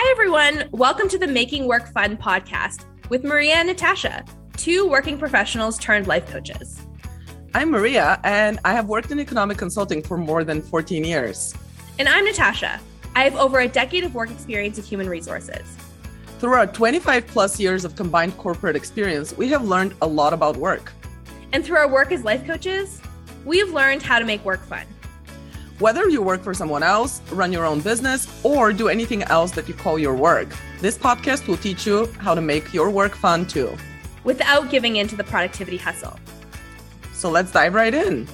Hi, everyone. Welcome to the Making Work Fun podcast with Maria and Natasha, two working professionals turned life coaches. I'm Maria, and I have worked in economic consulting for more than 14 years. And I'm Natasha. I have over a decade of work experience in human resources. Through our 25 plus years of combined corporate experience, we have learned a lot about work. And through our work as life coaches, we have learned how to make work fun. Whether you work for someone else, run your own business, or do anything else that you call your work, this podcast will teach you how to make your work fun too. Without giving in to the productivity hustle. So let's dive right in.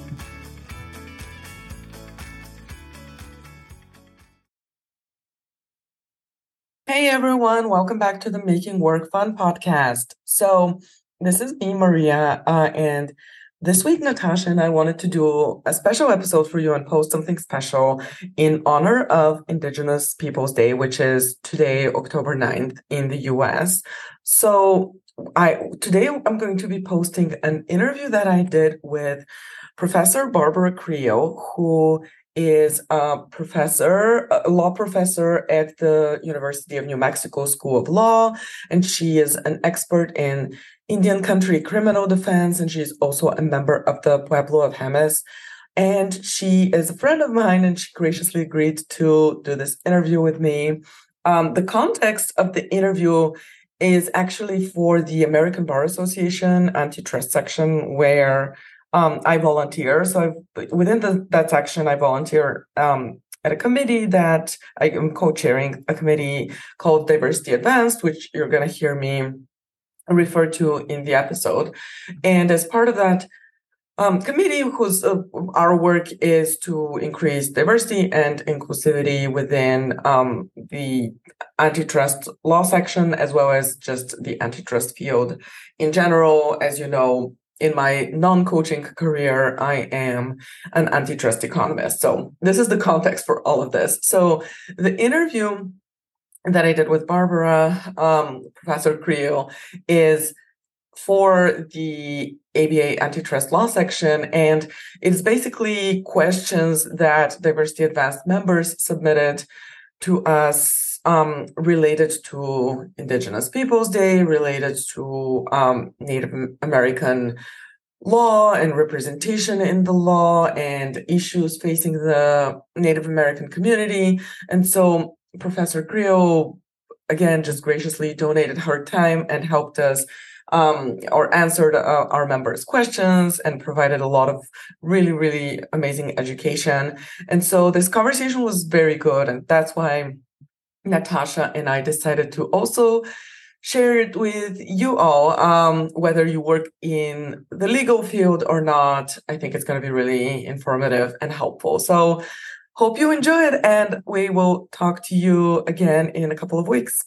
Hey everyone, welcome back to the Making Work Fun podcast. So, this is me, Maria, uh, and this week, Natasha and I wanted to do a special episode for you and post something special in honor of Indigenous Peoples Day, which is today, October 9th in the US. So I today I'm going to be posting an interview that I did with Professor Barbara Creel, who is a professor, a law professor at the University of New Mexico School of Law, and she is an expert in Indian country criminal defense, and she's also a member of the Pueblo of Jemez. And she is a friend of mine, and she graciously agreed to do this interview with me. Um, the context of the interview is actually for the American Bar Association antitrust section, where um, I volunteer. So I've, within the, that section, I volunteer um, at a committee that I am co-chairing a committee called Diversity Advanced, which you're going to hear me refer to in the episode. And as part of that um, committee, whose uh, our work is to increase diversity and inclusivity within um, the antitrust law section, as well as just the antitrust field in general. As you know, in my non-coaching career, I am an antitrust economist. So this is the context for all of this. So the interview that I did with Barbara, um, Professor Creel, is for the ABA antitrust law section. And it's basically questions that Diversity Advanced members submitted to us um, related to Indigenous Peoples Day, related to um, Native American law and representation in the law and issues facing the Native American community. And so Professor Creel, again, just graciously donated her time and helped us um, or answered uh, our members' questions and provided a lot of really, really amazing education. And so this conversation was very good. And that's why Natasha and I decided to also share it with you all, um, whether you work in the legal field or not. I think it's going to be really informative and helpful. So, hope you enjoy it, and we will talk to you again in a couple of weeks.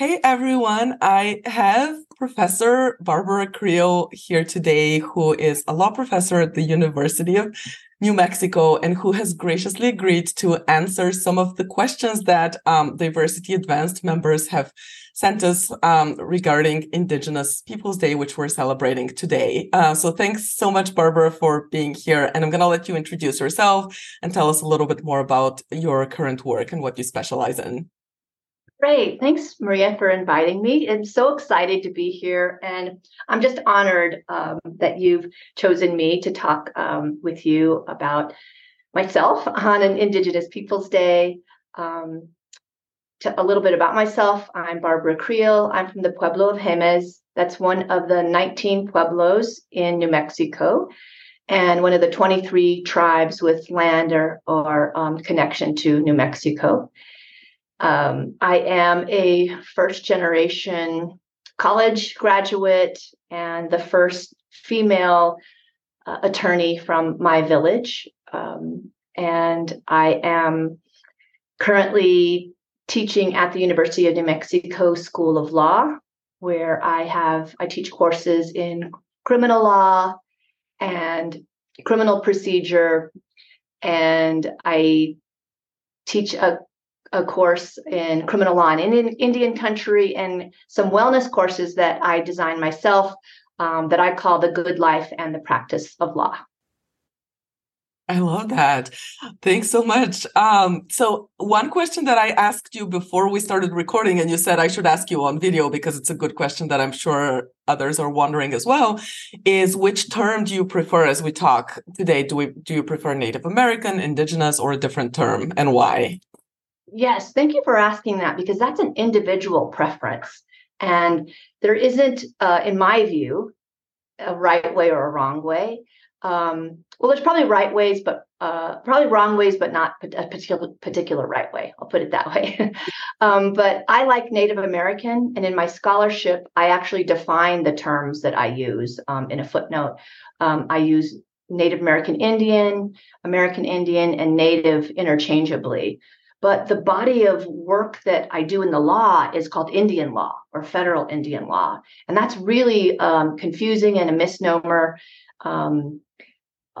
Hey everyone, I have Professor Barbara Creel here today, who is a law professor at the University of New Mexico, and who has graciously agreed to answer some of the questions that um, Diversity Advanced members have sent us um, regarding Indigenous Peoples Day, which we're celebrating today. Uh, so thanks so much, Barbara, for being here. And I'm going to let you introduce yourself and tell us a little bit more about your current work and what you specialize in. Great. Thanks, Maria, for inviting me. I'm so excited to be here. And I'm just honored um, that you've chosen me to talk um, with you about myself on an Indigenous Peoples Day. Um, to a little bit about myself. I'm Barbara Creel. I'm from the Pueblo of Jemez. That's one of the 19 pueblos in New Mexico and one of the 23 tribes with land or, or um, connection to New Mexico. Um, I am a first generation college graduate and the first female uh, attorney from my village. Um, and I am currently teaching at the University of New Mexico School of Law, where I have I teach courses in criminal law and criminal procedure, and I teach a a course in criminal law in Indian, country and some wellness courses that I designed myself um, that I call the good life and the practice of law. I love that. Thanks so much. Um, so, one question that I asked you before we started recording, and you said I should ask you on video because it's a good question that I'm sure others are wondering as well, is which term do you prefer as we talk today? Do we do you prefer Native American, Indigenous, or a different term, and why? Yes, thank you for asking that because that's an individual preference, and there isn't, uh, in my view, a right way or a wrong way um, well, there's probably right ways, but uh, probably wrong ways, but not a particular particular right way. I'll put it that way. um, but I like Native American, and in my scholarship, I actually define the terms that I use um, in a footnote. Um, I use Native American Indian, American Indian, and Native interchangeably. But the body of work that I do in the law is called Indian law or federal Indian law. And that's really um, confusing and a misnomer. Um,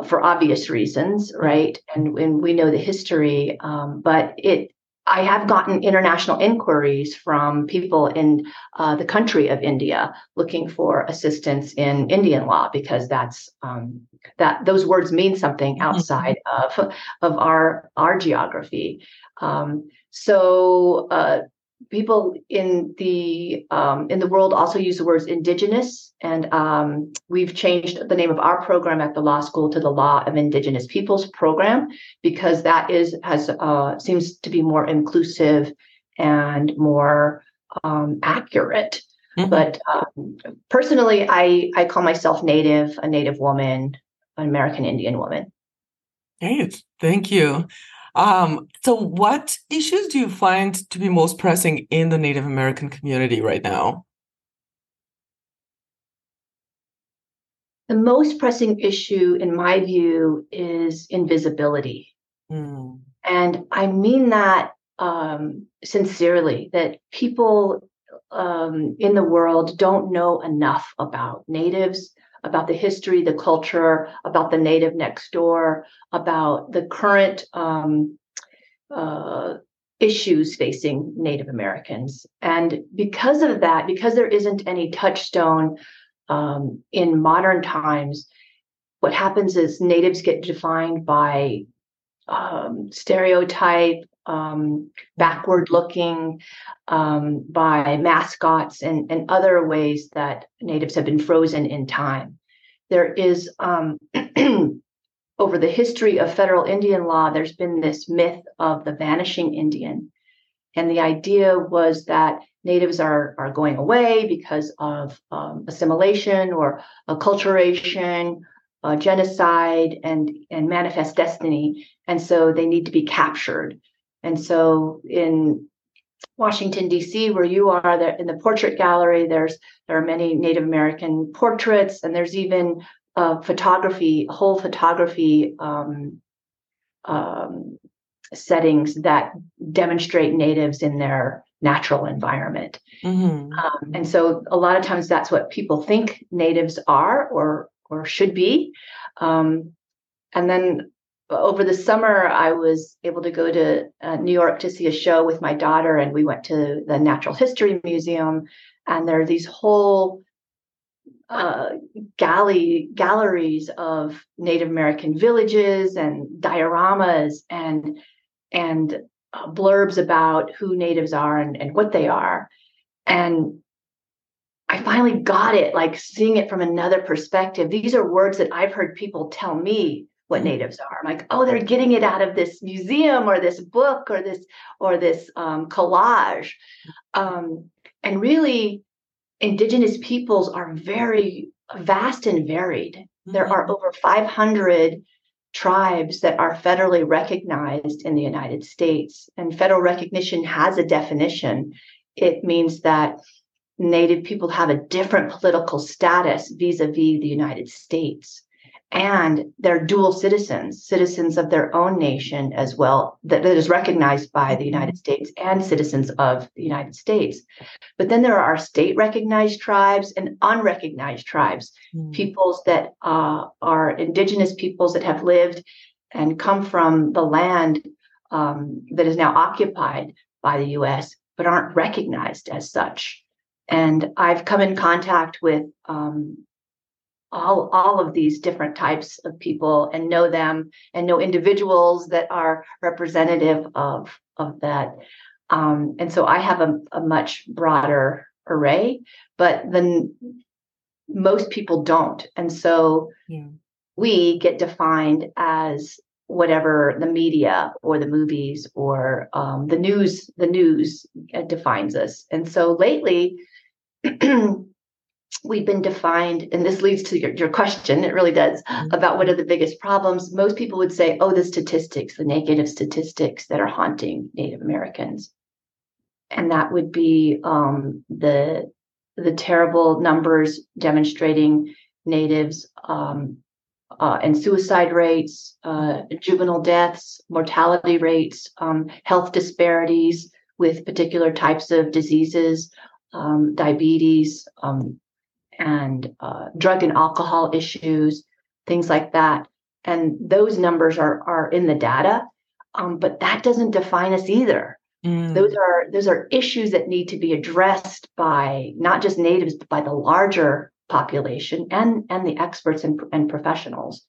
for obvious reasons, right? And, and we know the history, um, but it. I have gotten international inquiries from people in uh, the country of India looking for assistance in Indian law because that's um, that those words mean something mm-hmm. outside of of our our geography. Um, so uh, people in the um, in the world also use the words indigenous and um, we've changed the name of our program at the law school to the law of indigenous peoples program because that is has uh, seems to be more inclusive and more um, accurate. Mm-hmm. but um, personally i i call myself native a native woman an american indian woman. Great, thank you um, so, what issues do you find to be most pressing in the Native American community right now? The most pressing issue, in my view, is invisibility. Mm. And I mean that um, sincerely, that people um, in the world don't know enough about natives, about the history, the culture, about the native next door, about the current um, uh, issues facing Native Americans. And because of that, because there isn't any touchstone um, in modern times, what happens is natives get defined by um, stereotype, um, backward looking, um, by mascots and, and other ways that natives have been frozen in time. There is, um, over the history of federal Indian law, there's been this myth of the vanishing Indian. And the idea was that natives are, are going away because of um, assimilation or acculturation, uh, genocide, and, and manifest destiny. And so they need to be captured. And so in Washington D.C., where you are, there in the portrait gallery, there's there are many Native American portraits, and there's even uh, photography, whole photography um, um, settings that demonstrate natives in their natural environment. Mm-hmm. Um, and so, a lot of times, that's what people think natives are or or should be. Um, and then over the summer, I was able to go to uh, New York to see a show with my daughter, and we went to the Natural History Museum. And there are these whole uh, galley galleries of Native American villages and dioramas and and uh, blurbs about who natives are and, and what they are. And I finally got it, like seeing it from another perspective. These are words that I've heard people tell me what natives are. I'm like, oh, they're getting it out of this museum or this book or this or this um, collage. Um, and really, indigenous peoples are very vast and varied. Mm-hmm. There are over 500 tribes that are federally recognized in the United States, and federal recognition has a definition. It means that Native people have a different political status vis a vis the United States and they're dual citizens, citizens of their own nation as well, that, that is recognized by the United States and citizens of the United States. But then there are state recognized tribes and unrecognized tribes, mm. peoples that uh, are indigenous peoples that have lived and come from the land um, that is now occupied by the US, but aren't recognized as such. And I've come in contact with um, all all of these different types of people and know them and know individuals that are representative of of that. Um, and so i have a, a much broader array but then most people don't. And so yeah. we get defined as whatever the media or the movies or um, the news the news uh, defines us. And so lately we've been defined, and this leads to your, your question, it really does, mm-hmm. about what are the biggest problems. Most people would say, oh, the statistics, the negative statistics that are haunting Native Americans. And that would be um, the the terrible numbers demonstrating natives um, uh, and suicide rates, uh, juvenile deaths, mortality rates, um, health disparities with particular types of diseases, um, diabetes, um, and uh, drug and alcohol issues, things like that. And those numbers are are in the data, um, but that doesn't define us either. Mm. Those are those are issues that need to be addressed by not just natives, but by the larger population and and the experts and, and professionals.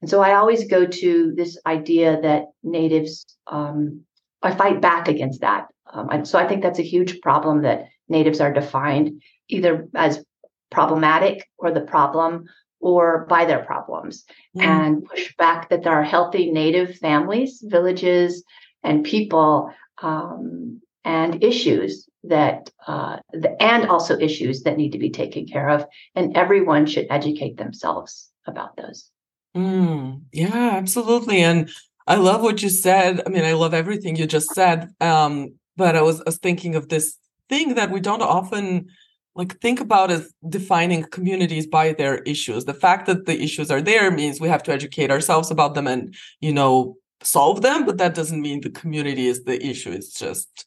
And so I always go to this idea that natives, um, I fight back against that. Um, so I think that's a huge problem that natives are defined either as problematic or the problem or by their problems and push back that there are healthy native families, villages, and people um, and issues that uh, the, and also issues that need to be taken care of and everyone should educate themselves about those. Mm, yeah absolutely and i love what you said i mean i love everything you just said um, but I was, I was thinking of this thing that we don't often like think about as defining communities by their issues. The fact that the issues are there means we have to educate ourselves about them and you know solve them but that doesn't mean the community is the issue. It's just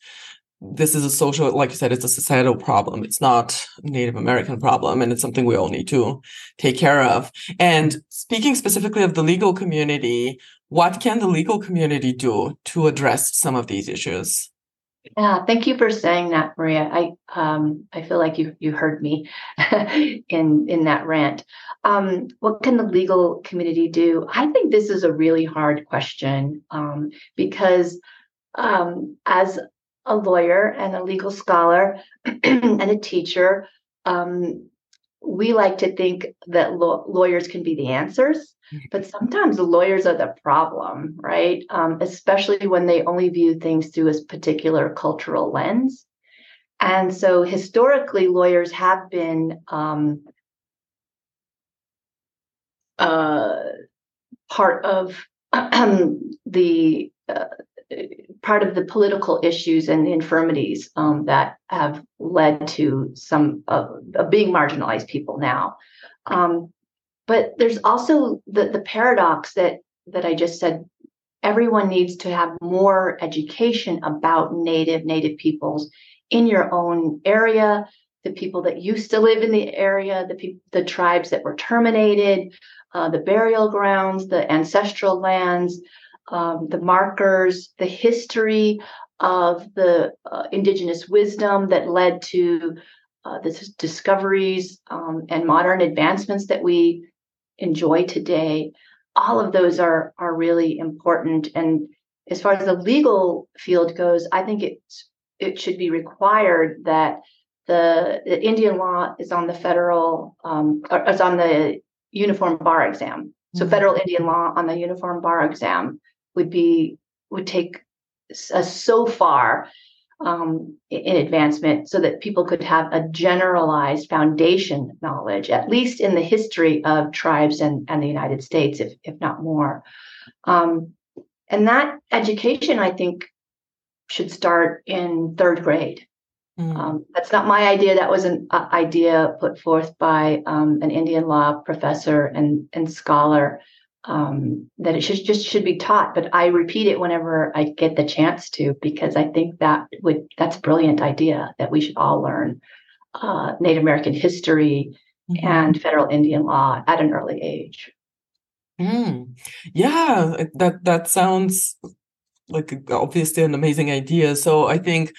this is a social like you said it's a societal problem. It's not a native american problem and it's something we all need to take care of. And speaking specifically of the legal community what can the legal community do to address some of these issues yeah, thank you for saying that, Maria. I um, I feel like you you heard me in in that rant. Um, what can the legal community do? I think this is a really hard question um, because um, as a lawyer and a legal scholar and a teacher, um, we like to think that lawyers can be the answers but sometimes lawyers are the problem, right? Um, especially when they only view things through a particular cultural lens. And so historically, lawyers have been um, uh, part of the uh, part of the political issues and the infirmities um, that have led to some of being marginalized people now. Um, but there's also the, the paradox that that I just said everyone needs to have more education about native native peoples in your own area the people that used to live in the area the people the tribes that were terminated uh, the burial grounds the ancestral lands um, the markers the history of the uh, indigenous wisdom that led to uh, the discoveries um, and modern advancements that we enjoy today. All of those are are really important. And as far as the legal field goes i think it's it should be required that the, the indian law is on the federal um, is on the uniform bar exam. So mm-hmm. federal indian law on the uniform bar exam would be would take us so far um, in advancement so that people could have a generalized foundation knowledge, at least in the history of tribes and, and the United States, if, if not more. Um, and that education, I think, should start in third grade. Mm. Um, that's not my idea. That was an uh, idea put forth by um, an Indian law professor and, and scholar um, that it should just should be taught. But I repeat it whenever I get the chance to because I think that would that's a brilliant idea that we should all learn uh, Native American history mm-hmm. and federal Indian law at an early age. Mm. Yeah, that that sounds like obviously an amazing idea. So I think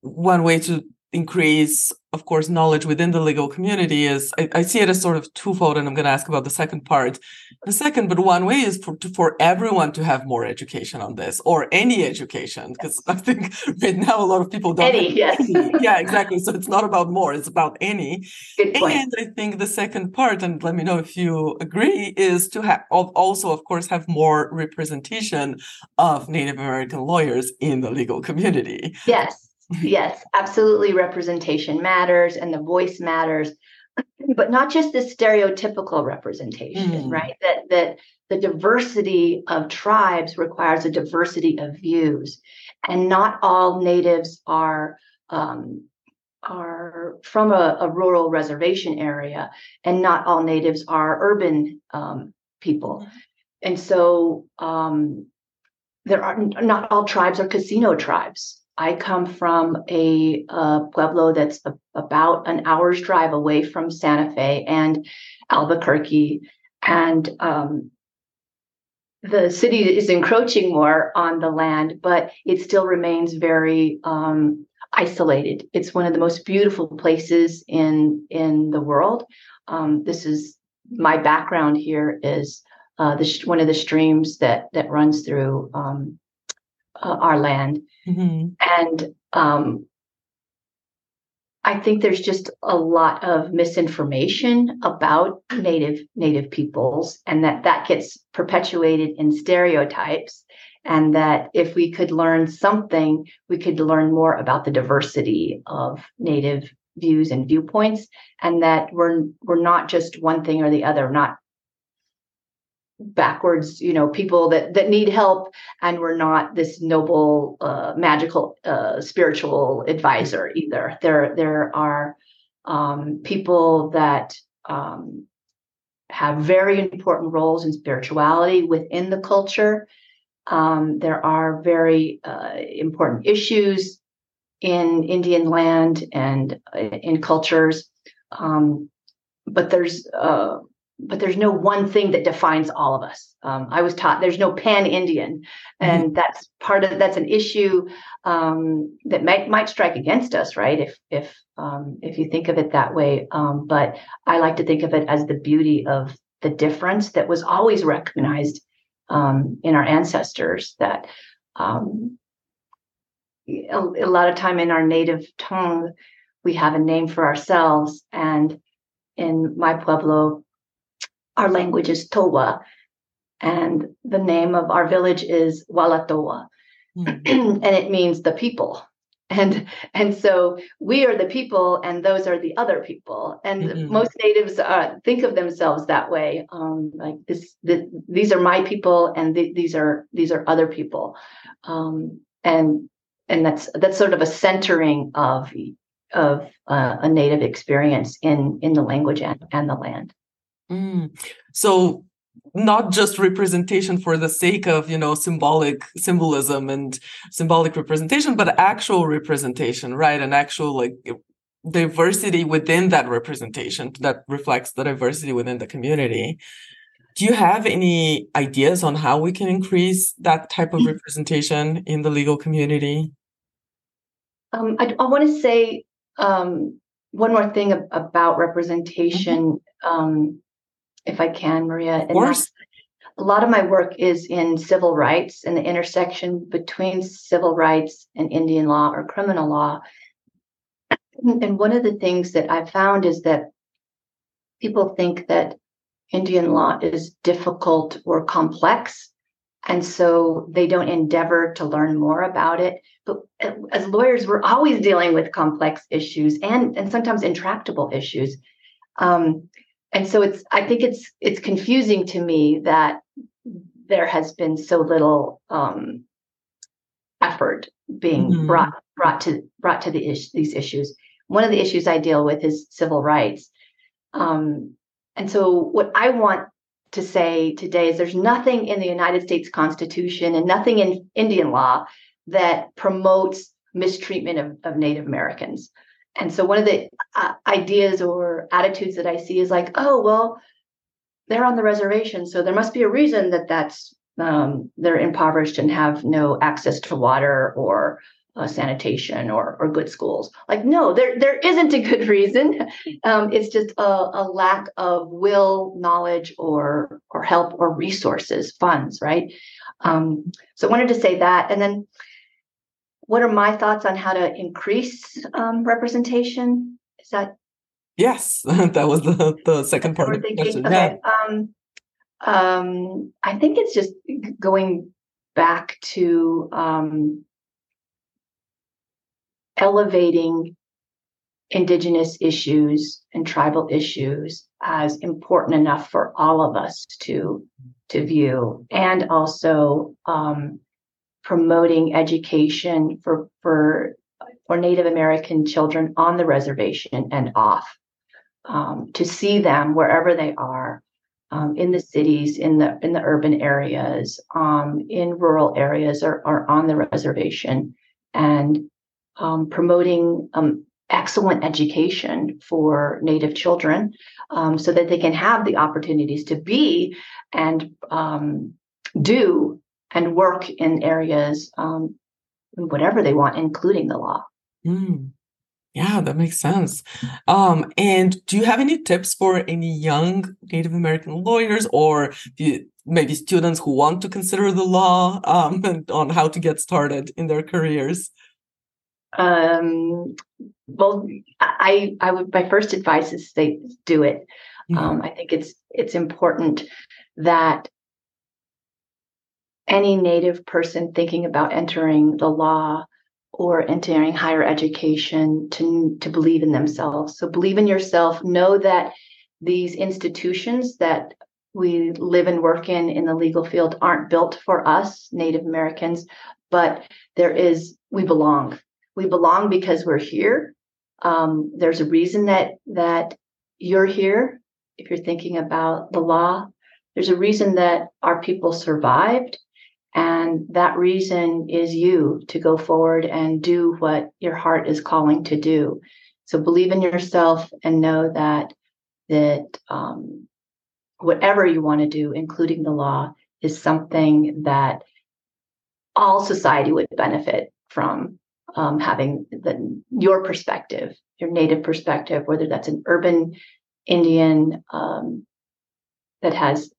one way to increase, of course, knowledge within the legal community is I, I see it as sort of twofold, and I'm going to ask about the second part. The second, but one way is for for everyone to have more education on this or any education, because I think right now a lot of people don't. Any, yes. Any. Yeah, exactly. So it's not about more; it's about any. Good point. And I think the second part, and let me know if you agree, is to have also, of course, have more representation of Native American lawyers in the legal community. Yes yes, absolutely. Representation matters and the voice matters, but not just the stereotypical representation, mm. right? That that the diversity of tribes requires a diversity of views, and not all natives are um, are from a, a, rural reservation area, and not all natives are urban um, people, mm. and so um, there are not all tribes are casino tribes I come from a, a pueblo that's a, about an hour's drive away from Santa Fe and Albuquerque, and um, the city is encroaching more on the land, but it still remains very um, isolated. It's one of the most beautiful places in in the world. Um, this is my background here is uh, the, one of the streams that that runs through um, uh, our land. Mm-hmm. And um, I think there's just a lot of misinformation about native native peoples, and that that gets perpetuated in stereotypes. And that if we could learn something, we could learn more about the diversity of native views and viewpoints, and that we're we're not just one thing or the other, not backwards you know people that that need help and we're not this noble uh, magical uh, spiritual advisor either. There there are um, people that um, have very important roles in spirituality within the culture. Um, there are very uh, important issues in indian land and uh, in cultures. Um, but there's uh, but there's no one thing that defines all of us. Um, I was taught there's no pan Indian, and mm-hmm. that's part of that's an issue um, that might might strike against us, right? If if um, if you think of it that way. Um, but I like to think of it as the beauty of the difference that was always recognized um, in our ancestors. That um, a, a lot of time in our native tongue, we have a name for ourselves, and in my pueblo our language is Towa, and the name of our village is Walatowa, mm-hmm. and it means the people. And and so we are the people, and those are the other people. And mm-hmm. most natives uh, think of themselves that way, um, like this, this. These are my people, and th- these are these are other people. Um, and and that's that's sort of a centering of of uh, a native experience in in the language and, and the land. Mm. So not just representation for the sake of you know symbolic symbolism and symbolic representation but actual representation right and actual like diversity within that representation that reflects the diversity within the community do you have any ideas on how we can increase that type of representation in the legal community um, I, I want to say um, one more thing about representation mm-hmm. um, if I can, Maria. Of course. a lot of my work is in civil rights and the intersection between civil rights and Indian law or criminal law. And one of the things that I've found is that people think that Indian law is difficult or complex. And so they don't endeavor to learn more about it. But as lawyers, we're always dealing with complex issues and, and sometimes intractable issues. Um, and so it's i think it's it's confusing to me that there has been so little um, effort being mm-hmm. brought brought to brought to the is- these issues. One of the issues i deal with is civil rights. Um, and so what i want to say today is there's nothing in the united states constitution and nothing in indian law that promotes mistreatment of, of native americans and so one of the uh, ideas or attitudes that I see is like, oh well, they're on the reservation, so there must be a reason that that's um, they're impoverished and have no access to water or uh, sanitation or or good schools. Like no, there there isn't a good reason. Um, it's just a, a lack of will, knowledge, or or help or resources, funds, right? Um, so I wanted to say that, and then what are my thoughts on how to increase um, representation? Is that yes? that was the the second part of the question. Okay. Yeah. Um, um, I think it's just going back to um, elevating indigenous issues and tribal issues as important enough for all of us to to view and also um, promoting education for for for native american children on the reservation and off um, to see them wherever they are um, in the cities in the in the urban areas um, in rural areas or, or on the reservation and um, promoting um, excellent education for Native children um, so that they can have the opportunities to be and do and work in areas, um, whatever they want, including the law. Mm. Yeah, that makes sense. Um, and do you have any tips for any young Native American lawyers or maybe students who want to consider the law um, on how to get started in their careers? um, well, I I would my first advice is say do it. Mm-hmm. Um, I think it's it's important that any Native person thinking about entering the law or entering higher education to to believe in themselves. So believe in yourself. Know that these institutions that we live and work in in the legal field aren't built for us Native Americans, but there is we belong we belong because we're here. Um, there's a reason that that you're here. If you're thinking about the law, there's a reason that our people survived, and that reason is you to go forward and do what your heart is calling to do. So believe in yourself and know that that um, whatever you want to do, including the law, is something that all society would benefit from um, having the, your perspective, your native perspective, whether that's an urban Indian um, that has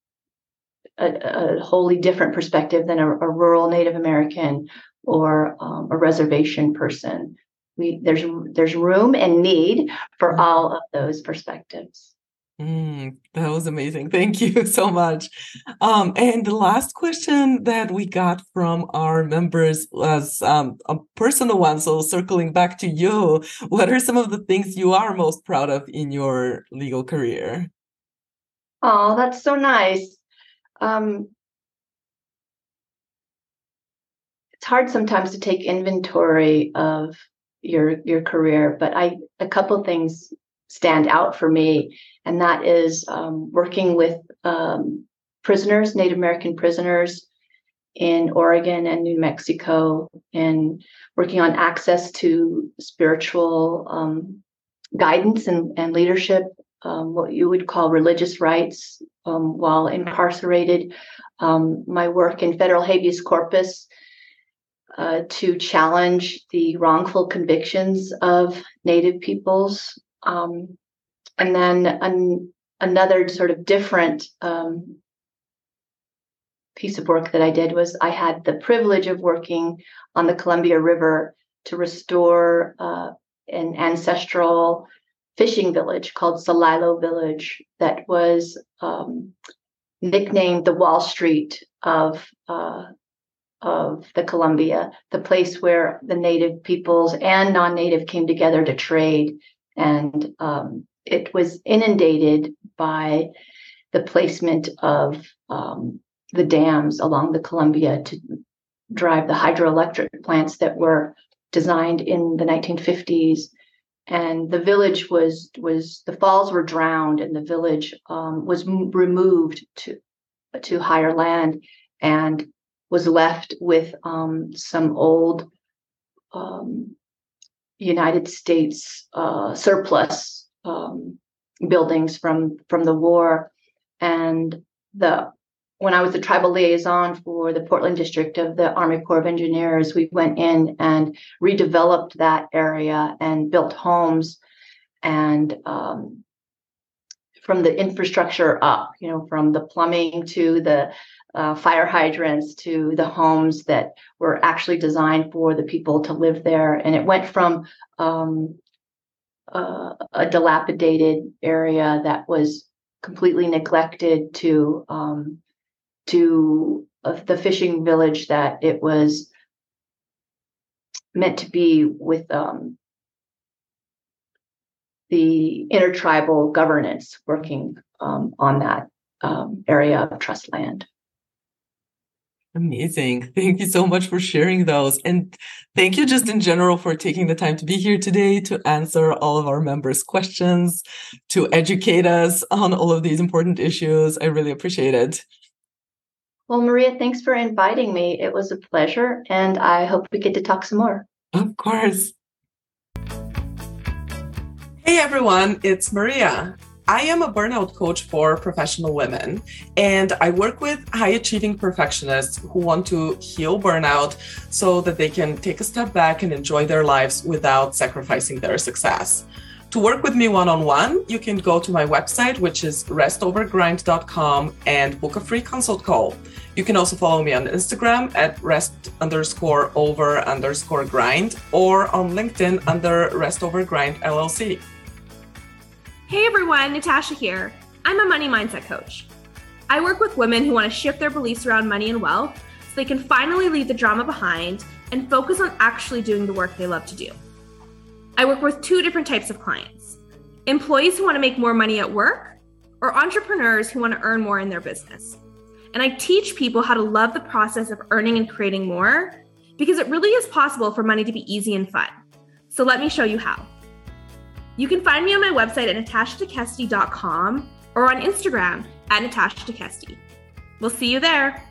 a, a, wholly different perspective than a, a rural Native American or um, a reservation person. We, there's there's room and need for mm-hmm. all of those perspectives. Mm, that was amazing. Thank you so much. Um, and the last question that we got from our members was um, a personal one. So, circling back to you, what are some of the things you are most proud of in your legal career? Oh, that's so nice. Um, it's hard sometimes to take inventory of your your career, but I a couple things stand out for me, and that is um, working with um, prisoners, Native American prisoners in Oregon and New Mexico, and working on access to spiritual um, guidance and, and leadership, um, what you would call religious rights um, while incarcerated. Um, my work in federal habeas corpus. Uh, to challenge the wrongful convictions of Native peoples um, and then an, another sort of different um, piece of work that I did was I had the privilege of working on the Columbia River to restore uh, an ancestral fishing village called Celilo Village that was um, nicknamed the Wall Street of uh, of the Columbia, the place where the native peoples and non-native came together to trade and um, it was inundated by the placement of um, the dams along the Columbia to drive the hydroelectric plants that were designed in the 1950s. And the village was was the falls were drowned, and the village um, was m- removed to to higher land, and was left with um, some old um, United States uh, surplus um, buildings from from the war, and the when I was the tribal liaison for the Portland district of the Army Corps of Engineers, we went in and redeveloped that area and built homes and um, from the infrastructure up, you know, from the plumbing to the uh, fire hydrants to the homes that were actually designed for the people to live there. And it went from um, uh, a dilapidated area that was completely neglected to um, to uh, the fishing village that it was meant to be with um, the intertribal governance working um, on that um, area of trust land. Amazing. Thank you so much for sharing those. And thank you just in general for taking the time to be here today to answer all of our members' questions, to educate us on all of these important issues. I really appreciate it. Well, Maria, thanks for inviting me. It was a pleasure, and I hope we get to talk some more. Of course. Hey everyone, it's Maria. I am a burnout coach for professional women, and I work with high achieving perfectionists who want to heal burnout so that they can take a step back and enjoy their lives without sacrificing their success. To work with me one on one, you can go to my website, which is restovergrind.com, and book a free consult call. You can also follow me on Instagram at rest underscore over underscore grind or on LinkedIn under Rest Over Grind LLC. Hey everyone, Natasha here. I'm a money mindset coach. I work with women who want to shift their beliefs around money and wealth so they can finally leave the drama behind and focus on actually doing the work they love to do. I work with two different types of clients employees who want to make more money at work, or entrepreneurs who want to earn more in their business. And I teach people how to love the process of earning and creating more because it really is possible for money to be easy and fun. So let me show you how. You can find me on my website at natashatekeste.com or on Instagram at Natasha We'll see you there.